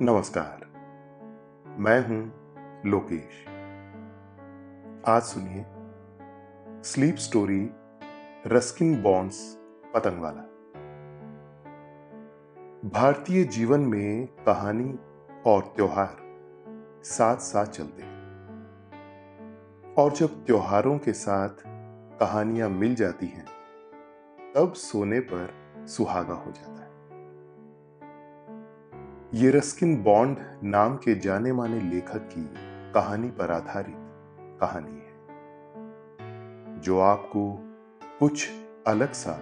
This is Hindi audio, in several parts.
नमस्कार। मैं हूँ लोकेश। आज सुनिए स्लीप स्टोरी रस्किन बॉन्ड्स पतंग वाला भारतीय जीवन में कहानी और त्योहार साथ साथ चलते हैं। और जब त्योहारों के साथ कहानियाँ मिल जाती हैं, तब सोने पर सुहागा हो जाता है। ये रस्किन बॉन्ड नाम के जाने माने लेखक की कहानी पर आधारित कहानी है, जो आपको कुछ अलग सा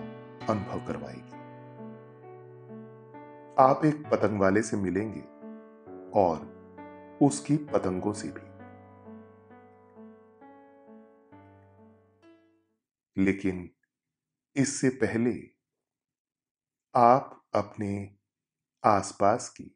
अनुभव करवाएगी। आप एक पतंग वाले से मिलेंगे और उसकी पतंगों से भी। लेकिन इससे पहले आप अपने आसपास की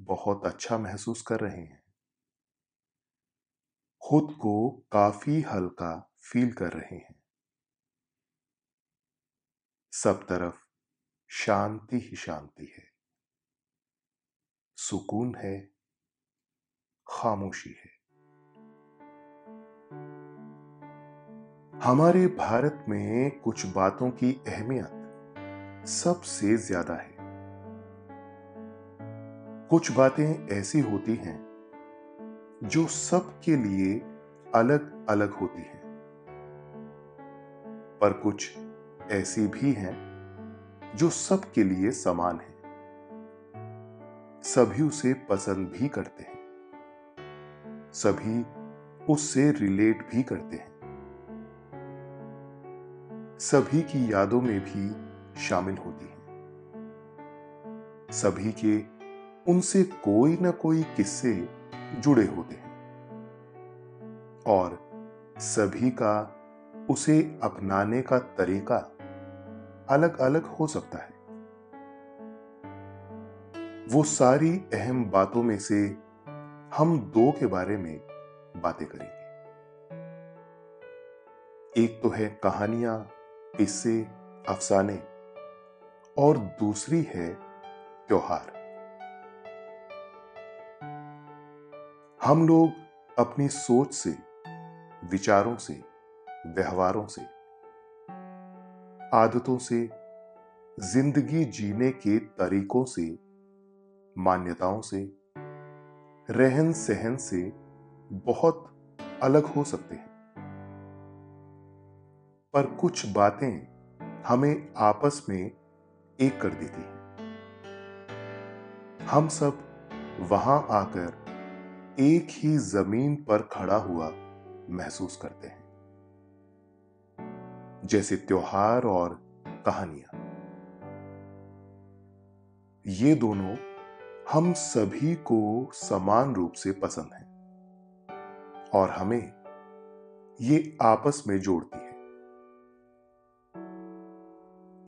बहुत अच्छा महसूस कर रहे हैं। खुद को काफ़ी हल्का फील कर रहे हैं। सब तरफ़ शांति ही शांति है। सुकून है, खामोशी है। हमारे भारत में कुछ बातों की अहमियत सबसे ज़्यादा है। कुछ बातें ऐसी होती हैं, जो सबके लिए अलग अलग होती हैं। पर कुछ ऐसी भी हैं, जो सबके लिए समान है। सभी उसे पसंद भी करते हैं। सभी उससे रिलेट भी करते हैं। सभी की यादों में भी शामिल होती है। सभी के उनसे कोई ना कोई किस्से जुड़े होते हैं। और सभी का उसे अपनाने का तरीका अलग अलग हो सकता है। वो सारी अहम बातों में से हम दो के बारे में बातें करेंगे। एक तो है कहानियाँ, किस्से, अफसाने, और दूसरी है त्योहार। हम लोग अपनी सोच से, विचारों से, व्यवहारों से, आदतों से, ज़िंदगी जीने के तरीकों से, मान्यताओं से रहन सहन से बहुत अलग हो सकते हैं। पर कुछ बातें हमें आपस में एक कर देती हैं। हम सब वहाँ आकर एक ही ज़मीन पर खड़ा हुआ महसूस करते हैं। जैसे त्योहार और कहानियाँ। ये दोनों हम सभी को समान रूप से पसंद हैं और हमें ये आपस में जोड़ती है।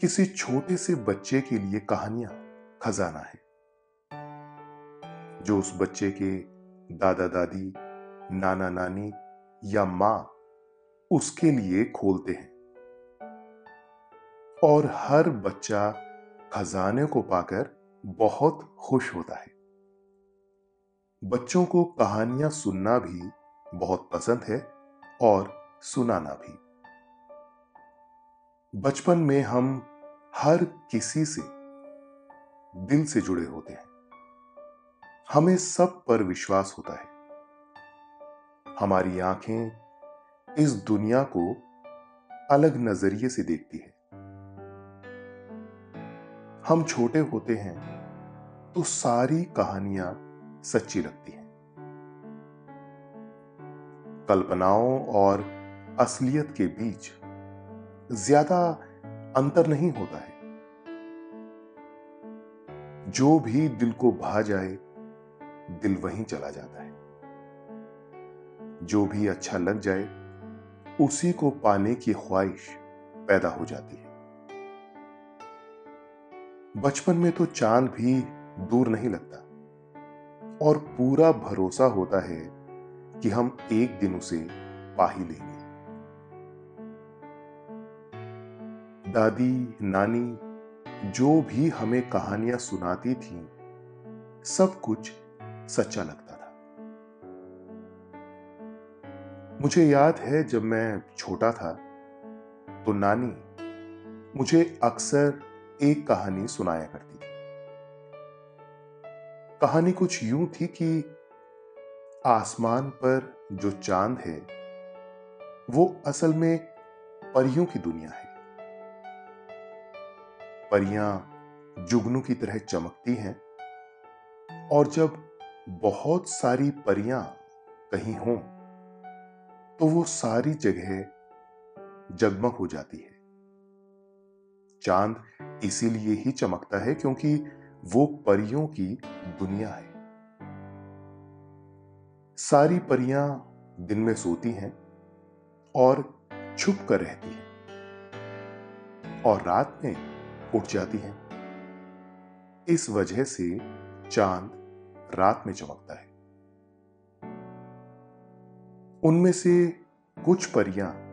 किसी छोटे से बच्चे के लिए कहानियाँ खजाना है, जो उस बच्चे के दादा दादी नाना नानी या माँ उसके लिए खोलते हैं। और हर बच्चा खजाने को पाकर बहुत खुश होता है। बच्चों को कहानियाँ सुनना भी बहुत पसंद है और सुनाना भी। बचपन में हम हर किसी से दिल से जुड़े होते हैं। हमें सब पर विश्वास होता है। हमारी आँखें इस दुनिया को अलग नज़रिए से देखती है। हम छोटे होते हैं तो सारी कहानियाँ सच्ची लगती हैं। कल्पनाओं और असलियत के बीच ज़्यादा अंतर नहीं होता है। जो भी दिल को भा जाए दिल वहीं चला जाता है। जो भी अच्छा लग जाए, उसी को पाने की ख्वाहिश पैदा हो जाती है। बचपन में तो चाँद भी दूर नहीं लगता और पूरा भरोसा होता है कि हम एक दिन उसे पा ही लेंगे। दादी, नानी, जो भी हमें कहानियाँ सुनाती थी, सब कुछ सच्चा लगता था। मुझे याद है जब मैं छोटा था तो नानी मुझे अक्सर एक कहानी सुनाया करती थी। कहानी कुछ यूँ थी कि आसमान पर जो चाँद है, वो असल में परियों की दुनिया है। परियाँ जुगनू की तरह चमकती हैं और जब बहुत सारी परियाँ कहीं हों तो वो सारी जगह जगमग हो जाती है। चाँद इसीलिए ही चमकता है क्योंकि वो परियों की दुनिया है। सारी परियाँ दिन में सोती हैं और छुप कर रहती हैं और रात में उठ जाती हैं। इस वजह से चाँद रात में चमकता है। उनमें से कुछ परियाँ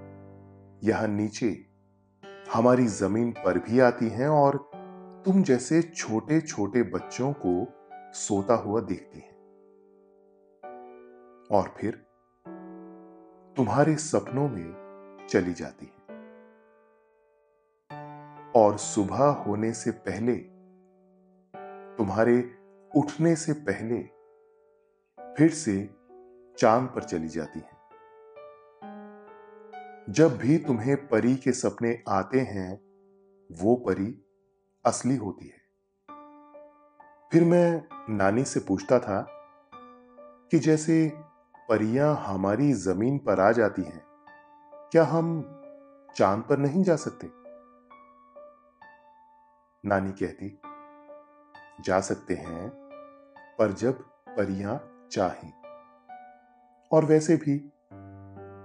यहाँ नीचे हमारी ज़मीन पर भी आती हैं और तुम जैसे छोटे छोटे बच्चों को सोता हुआ देखती हैं। और फिर तुम्हारे सपनों में चली जाती हैं। और सुबह होने से पहले तुम्हारे उठने से पहले फिर से चाँद पर चली जाती हैं। जब भी तुम्हें परी के सपने आते हैं, वो परी असली होती है। फिर मैं नानी से पूछता था कि जैसे परियाँ हमारी ज़मीन पर आ जाती हैं, क्या हम चाँद पर नहीं जा सकते? नानी कहती, जा सकते हैं पर जब परियाँ चाहें। और वैसे भी,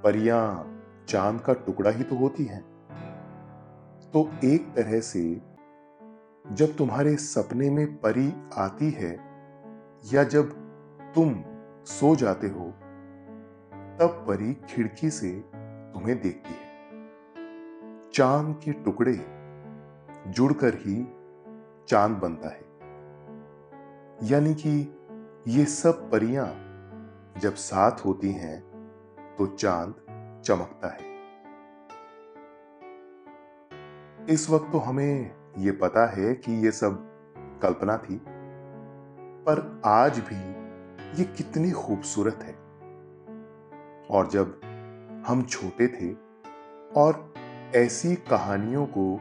परियाँ चाँद का टुकड़ा ही तो होती हैं। तो एक तरह से, जब तुम्हारे सपने में परी आती है, या जब तुम सो जाते हो, तब परी खिड़की से तुम्हें देखती है। चाँद के टुकड़े जुड़कर ही चाँद बनता है। यानी कि ये सब परियाँ जब साथ होती हैं तो चाँद चमकता है। इस वक्त तो हमें ये पता है कि ये सब कल्पना थी, पर आज भी ये कितनी खूबसूरत है। और जब हम छोटे थे और ऐसी कहानियों को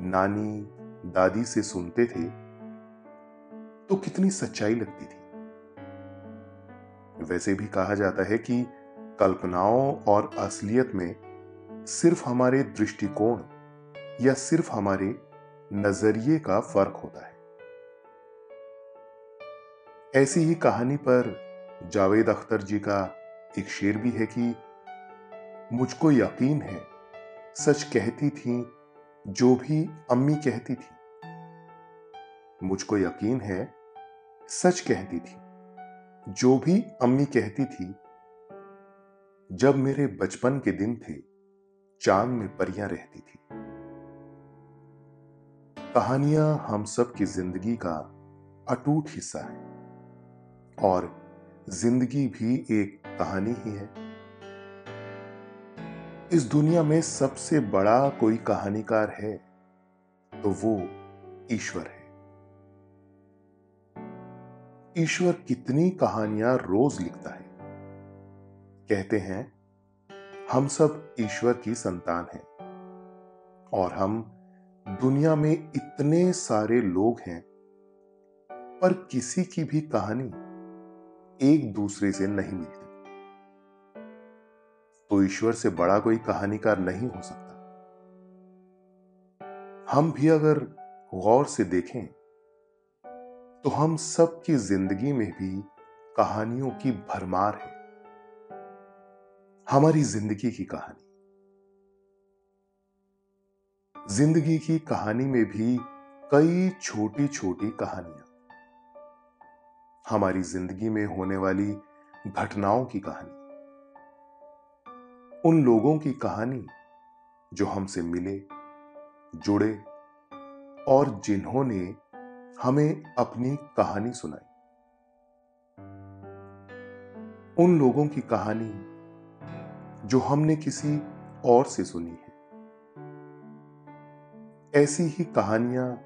नानी दादी से सुनते थे तो कितनी सच्चाई लगती थी। वैसे भी कहा जाता है कि कल्पनाओं और असलियत में सिर्फ़ हमारे दृष्टिकोण या सिर्फ़ हमारे नज़रिए का फ़र्क होता है। ऐसी ही कहानी पर जावेद अख्तर जी का एक शेर भी है कि मुझको यकीन है, सच कहती थी जो भी अम्मी कहती थी। मुझको यकीन है सच कहती थी। जो भी अम्मी कहती थी, जब मेरे बचपन के दिन थे, चाँद में परियाँ रहती थी। कहानियाँ हम सब की ज़िंदगी का अटूट हिस्सा है, और ज़िंदगी भी एक कहानी ही है। इस दुनिया में सबसे बड़ा कोई कहानीकार है तो वो ईश्वर है। ईश्वर कितनी कहानियाँ रोज लिखता है। कहते हैं, हम सब ईश्वर की संतान हैं और हम दुनिया में इतने सारे लोग हैं, पर किसी की भी कहानी एक दूसरे से नहीं मिलती। तो ईश्वर से बड़ा कोई कहानीकार नहीं हो सकता। हम भी अगर गौर से देखें तो हम सब की ज़िंदगी में भी कहानियों की भरमार है। हमारी ज़िंदगी की कहानी। ज़िंदगी की कहानी में भी कई छोटी छोटी कहानियाँ। हमारी ज़िंदगी में होने वाली घटनाओं की कहानी। उन लोगों की कहानी जो हमसे मिले, जुड़े और जिन्होंने हमें अपनी कहानी सुनाई। उन लोगों की कहानी जो हमने किसी और से सुनी है। ऐसी ही कहानियाँ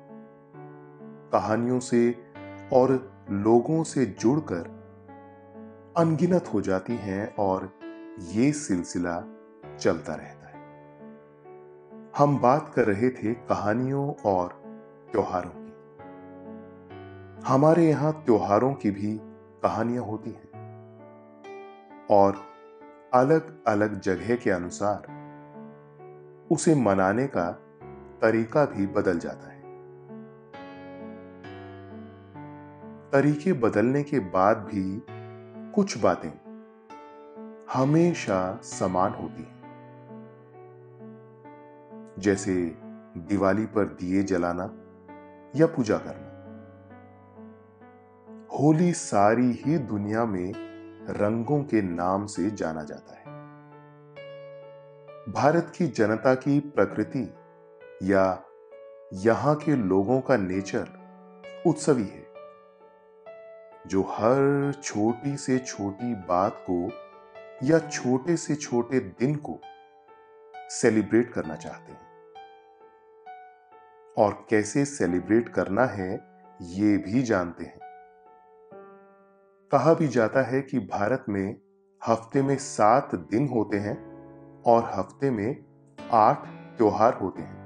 कहानियों से और लोगों से जुड़कर अनगिनत हो जाती हैं और ये सिलसिला चलता रहता है। हम बात कर रहे थे कहानियों और त्योहारों हमारे यहाँ त्योहारों की भी कहानियाँ होती हैं। और अलग अलग जगह के अनुसार उसे मनाने का तरीका भी बदल जाता है। तरीके बदलने के बाद भी कुछ बातें हमेशा समान होती हैं। जैसे दिवाली पर दिए जलाना या पूजा करना। होली सारी ही दुनिया में रंगों के नाम से जाना जाता है। भारत की जनता की प्रकृति या यहाँ के लोगों का नेचर उत्सवी है, जो हर छोटी से छोटी बात को या छोटे से छोटे दिन को सेलिब्रेट करना चाहते हैं। और कैसे सेलिब्रेट करना है, ये भी जानते हैं। कहा भी जाता है कि भारत में हफ़्ते में सात दिन होते हैं और हफ़्ते में आठ त्योहार होते हैं।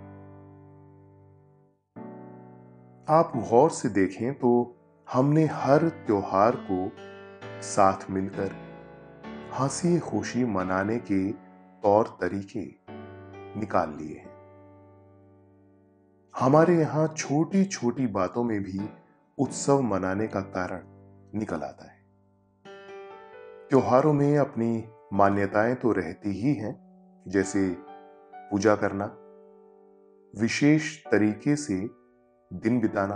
आप गौर से देखें तो हमने हर त्योहार को साथ मिलकर हँसी खुशी मनाने के तौर तरीके निकाल लिए हैं। हमारे यहाँ छोटी छोटी बातों में भी उत्सव मनाने का कारण निकल आता है। त्योहारों में अपनी मान्यताएँ तो रहती ही हैं, जैसे पूजा करना, विशेष तरीके से दिन बिताना,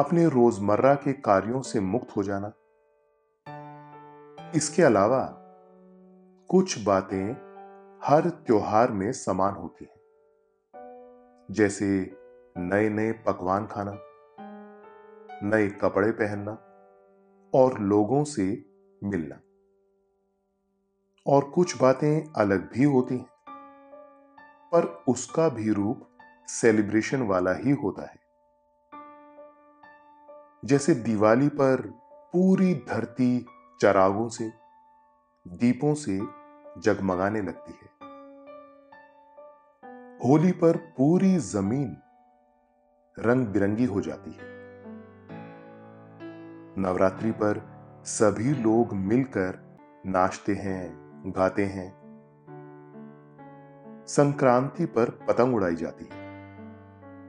अपने रोज़मर्रा के कार्यों से मुक्त हो जाना। इसके अलावा कुछ बातें हर त्योहार में समान होती हैं, जैसे नए नए पकवान खाना, नए कपड़े पहनना और लोगों से मिलना। और कुछ बातें अलग भी होती हैं, पर उसका भी रूप सेलिब्रेशन वाला ही होता है। जैसे दिवाली पर पूरी धरती चरागों से, दीपों से जगमगाने लगती है। होली पर पूरी ज़मीन रंग बिरंगी हो जाती है। नवरात्रि पर सभी लोग मिलकर नाचते हैं, गाते हैं। संक्रांति पर पतंग उड़ाई जाती है।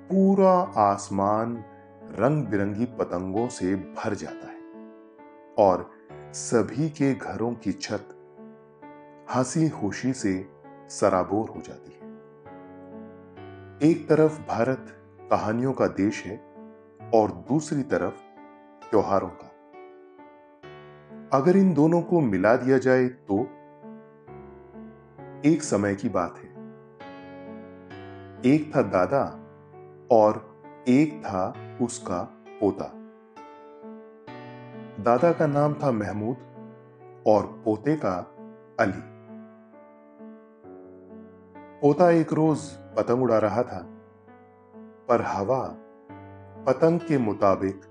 पूरा आसमान रंग बिरंगी पतंगों से भर जाता है और सभी के घरों की छत हँसी खुशी से सराबोर हो जाती है। एक तरफ़ भारत कहानियों का देश है और दूसरी तरफ़ त्योहारों का। अगर इन दोनों को मिला दिया जाए तो एक समय की बात है। एक था दादा और एक था उसका पोता। दादा का नाम था महमूद और पोते का अली। पोता एक रोज पतंग उड़ा रहा था, पर हवा पतंग के मुताबिक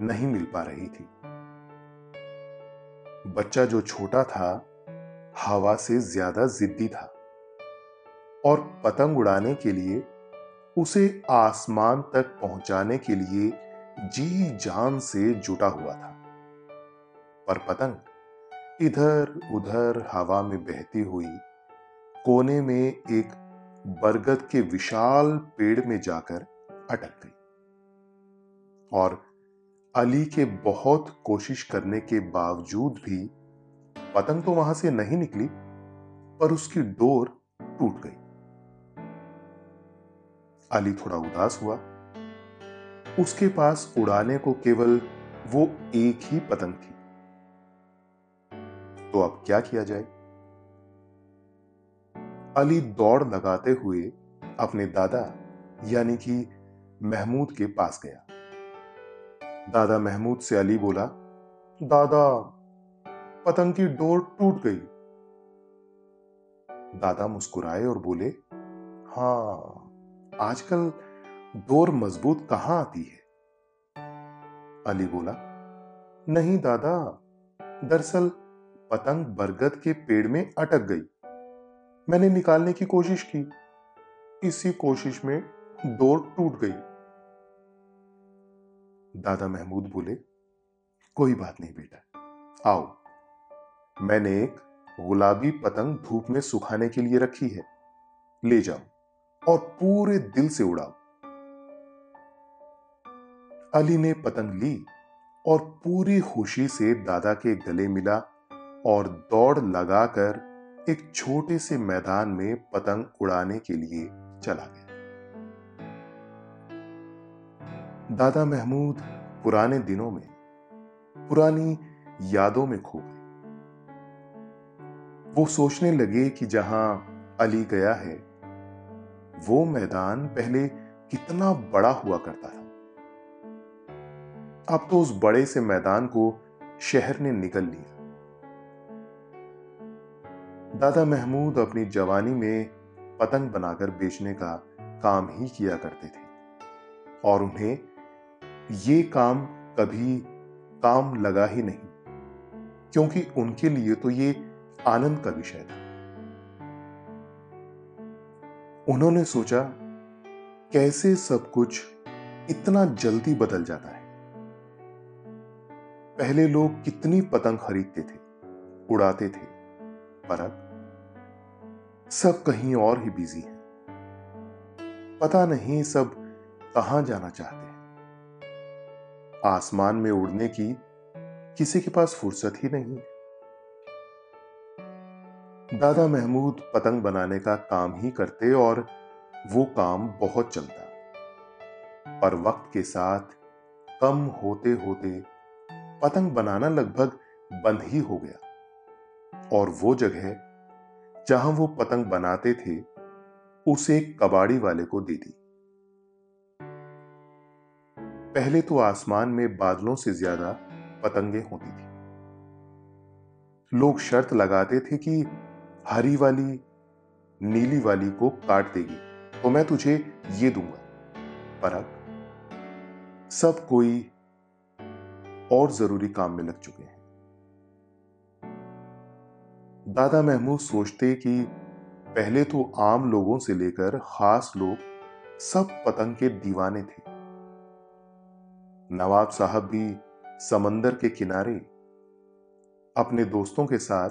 नहीं मिल पा रही थी। बच्चा जो छोटा था, हवा से ज़्यादा जिद्दी था और पतंग उड़ाने के लिए, उसे आसमान तक पहुँचाने के लिए जी जान से जुटा हुआ था। पर पतंग इधर उधर हवा में बहती हुई, कोने में एक बरगद के विशाल पेड़ में जाकर अटक गई और अली के बहुत कोशिश करने के बावजूद भी पतंग तो वहाँ से नहीं निकली, पर उसकी डोर टूट गई। अली थोड़ा उदास हुआ। उसके पास उड़ाने को केवल वो एक ही पतंग थी। तो अब क्या किया जाए? अली दौड़ लगाते हुए अपने दादा, यानी कि महमूद के पास गया। दादा महमूद से अली बोला, दादा, पतंग की डोर टूट गई। दादा मुस्कुराए और बोले, हाँ, आजकल डोर मज़बूत कहाँ आती है? अली बोला, नहीं दादा, दरअसल पतंग बरगद के पेड़ में अटक गई। मैंने निकालने की कोशिश की। इसी कोशिश में डोर टूट गई। दादा महमूद बोले, कोई बात नहीं बेटा, आओ। मैंने एक गुलाबी पतंग धूप में सुखाने के लिए रखी है। ले जाओ और पूरे दिल से उड़ाओ। अली ने पतंग ली और पूरी खुशी से दादा के गले मिला और दौड़ लगाकर एक छोटे से मैदान में पतंग उड़ाने के लिए चला गया। दादा महमूद पुराने दिनों में, पुरानी यादों में खो गए। वो सोचने लगे कि जहाँ अली गया है, वो मैदान पहले कितना बड़ा हुआ करता था। अब तो उस बड़े से मैदान को शहर ने निकल लिया। दादा महमूद अपनी जवानी में पतंग बनाकर बेचने का काम ही किया करते थे और उन्हें ये काम कभी काम लगा ही नहीं, क्योंकि उनके लिए तो ये आनंद का विषय था। उन्होंने सोचा, कैसे सब कुछ इतना जल्दी बदल जाता है? पहले लोग कितनी पतंग खरीदते थे, उड़ाते थे, पर अब सब कहीं और ही बिज़ी हैं। पता नहीं सब कहाँ जाना चाहते। आसमान में उड़ने की किसी के पास फुर्सत ही नहीं। दादा महमूद पतंग बनाने का काम ही करते और वो काम बहुत चलता। पर वक्त के साथ कम होते होते पतंग बनाना लगभग बंद ही हो गया। और वो जगह जहाँ वो पतंग बनाते थे, उसे कबाड़ी वाले को दे दी। पहले तो आसमान में बादलों से ज़्यादा पतंगे होती थी। लोग शर्त लगाते थे कि हरी वाली, नीली वाली को काट देगी तो मैं तुझे ये दूँगा। पर अब सब कोई और ज़रूरी काम में लग चुके हैं। दादा महमूद सोचते कि पहले तो आम लोगों से लेकर खास लोग सब पतंग के दीवाने थे। नवाब साहब भी समंदर के किनारे अपने दोस्तों के साथ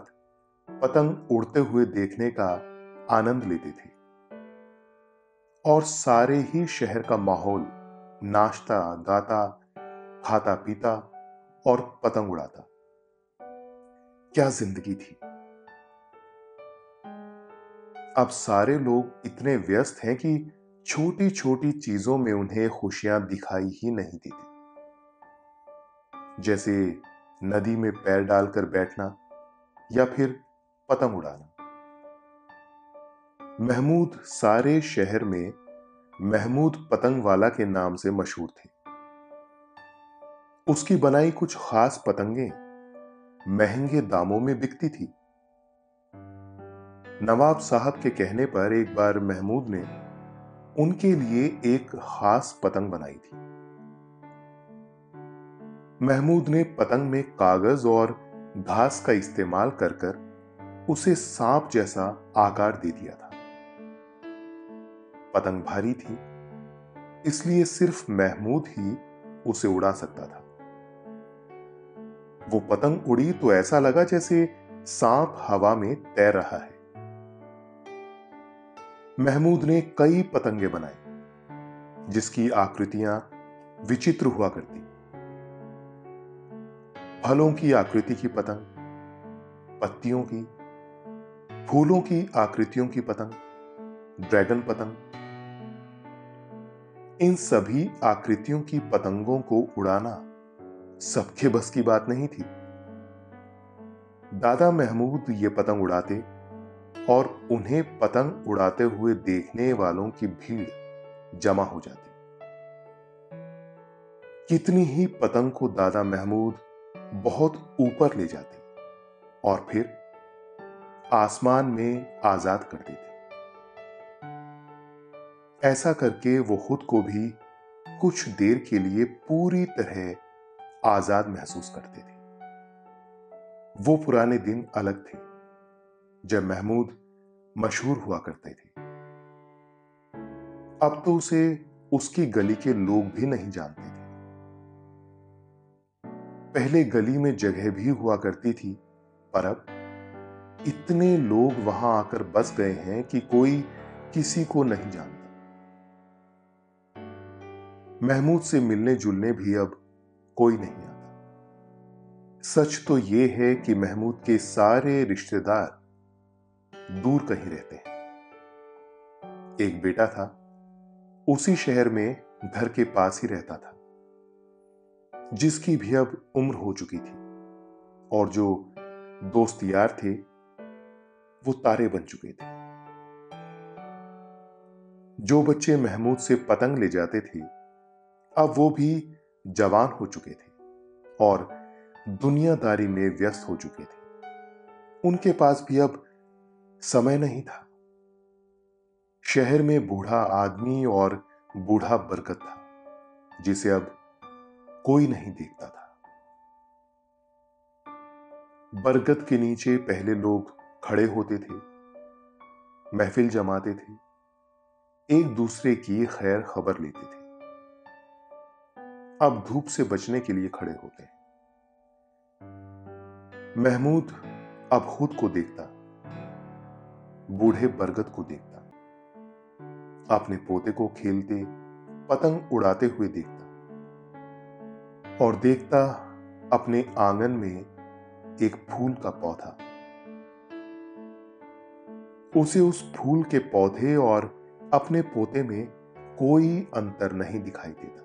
पतंग उड़ते हुए देखने का आनंद लेते थे। और सारे ही शहर का माहौल नाश्ता गाता खाता पीता और पतंग उड़ाता। क्या ज़िंदगी थी। अब सारे लोग इतने व्यस्त हैं कि छोटी छोटी चीज़ों में उन्हें खुशियाँ दिखाई ही नहीं देती। जैसे नदी में पैर डालकर बैठना या फिर पतंग उड़ाना। महमूद सारे शहर में महमूद पतंग वाला के नाम से मशहूर थे। उसकी बनाई कुछ खास पतंगें महँगे दामों में बिकती थी। नवाब साहब के कहने पर एक बार महमूद ने उनके लिए एक खास पतंग बनाई थी। महमूद ने पतंग में कागज़ और घास का इस्तेमाल कर कर उसे सांप जैसा आकार दे दिया था। पतंग भारी थी, इसलिए सिर्फ़ महमूद ही उसे उड़ा सकता था। वो पतंग उड़ी तो ऐसा लगा जैसे सांप हवा में तैर रहा है। महमूद ने कई पतंगे बनाई, जिसकी आकृतियाँ विचित्र हुआ करती। फलों की आकृति की पतंग, पत्तियों की, फूलों की आकृतियों की पतंग, ड्रैगन पतंग। इन सभी आकृतियों की पतंगों को उड़ाना सबके बस की बात नहीं थी। दादा महमूद ये पतंग उड़ाते और उन्हें पतंग उड़ाते हुए देखने वालों की भीड़ जमा हो जाती। कितनी ही पतंग को दादा महमूद बहुत ऊपर ले जाते और फिर आसमान में आज़ाद कर देते ऐसा करके वो खुद को भी कुछ देर के लिए पूरी तरह आज़ाद महसूस करते थे। वो पुराने दिन अलग थे, जब महमूद मशहूर हुआ करते थे। अब तो उसे उसकी गली के लोग भी नहीं जानते थे। पहले गली में जगह भी हुआ करती थी, पर अब इतने लोग वहाँ आकर बस गए हैं कि कोई किसी को नहीं जानता। महमूद से मिलने जुलने भी अब कोई नहीं आता। सच तो यह है कि महमूद के सारे रिश्तेदार दूर कहीं रहते हैं। एक बेटा था, उसी शहर में घर के पास ही रहता था। जिसकी भी अब उम्र हो चुकी थी। और जो दोस्त यार थे, वो तारे बन चुके थे। जो बच्चे महमूद से पतंग ले जाते थे, अब वो भी जवान हो चुके थे और दुनियादारी में व्यस्त हो चुके थे। उनके पास भी अब समय नहीं था। शहर में बूढ़ा आदमी और बूढ़ा बरकत था, जिसे अब कोई नहीं देखता था। बरगद के नीचे पहले लोग खड़े होते थे, महफिल जमाते थे, एक दूसरे की खैर खबर लेते थे। अब धूप से बचने के लिए खड़े होते हैं। महमूद अब खुद को देखता, बूढ़े बरगद को देखता, अपने पोते को खेलते, पतंग उड़ाते हुए देखता। और देखता अपने आँगन में एक फूल का पौधा। उसे उस फूल के पौधे और अपने पोते में कोई अंतर नहीं दिखाई देता।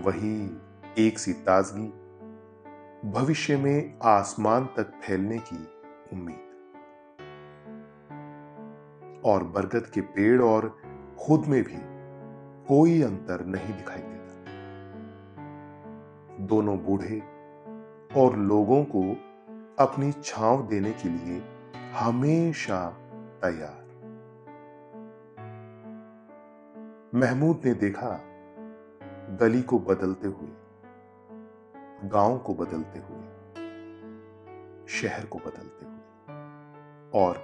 वही एक सी ताजगी भविष्य में आसमान तक फैलने की उम्मीद। और बरगद के पेड़ और खुद में भी कोई अंतर नहीं दिखाई देता। दोनों बूढ़े और लोगों को अपनी छांव देने के लिए हमेशा तैयार। महमूद ने देखा, गली को बदलते हुए, गाँव को बदलते हुए, शहर को बदलते हुए, और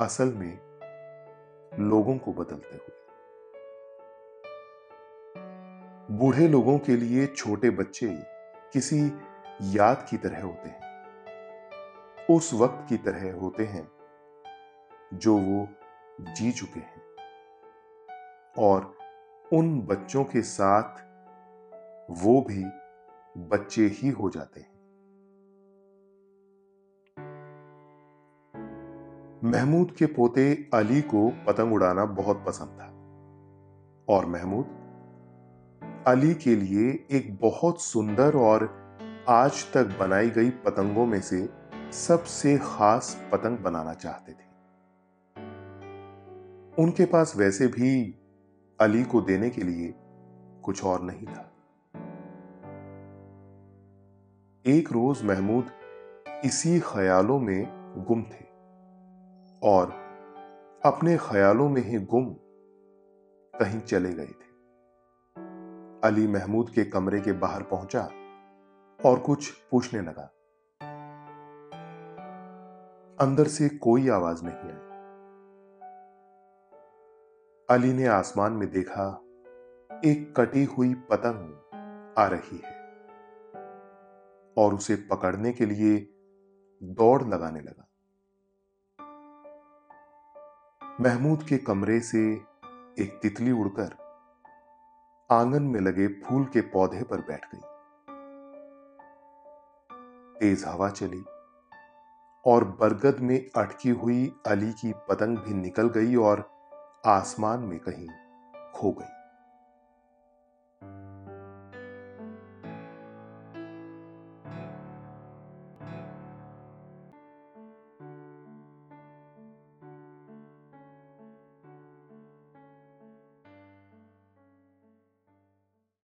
असल में लोगों को बदलते हुए। बूढ़े लोगों के लिए छोटे बच्चे किसी याद की तरह होते हैं, उस वक्त की तरह होते हैं जो वो जी चुके हैं। और उन बच्चों के साथ वो भी बच्चे ही हो जाते हैं। महमूद के पोते अली को पतंग उड़ाना बहुत पसंद था और महमूद अली के लिए एक बहुत सुंदर और आज तक बनाई गई पतंगों में से सबसे खास पतंग बनाना चाहते थे। उनके पास वैसे भी अली को देने के लिए कुछ और नहीं था। एक रोज महमूद इसी ख्यालों में गुम थे और अपने ख्यालों में ही गुम कहीं चले गए थे। अली महमूद के कमरे के बाहर पहुँचा और कुछ पूछने लगा। अंदर से कोई आवाज़ नहीं आई। अली ने आसमान में देखा, एक कटी हुई पतंग आ रही है और उसे पकड़ने के लिए दौड़ लगाने लगा। महमूद के कमरे से एक तितली उड़कर आँगन में लगे फूल के पौधे पर बैठ गई। तेज हवा चली और बरगद में अटकी हुई अली की पतंग भी निकल गई और आसमान में कहीं खो गई।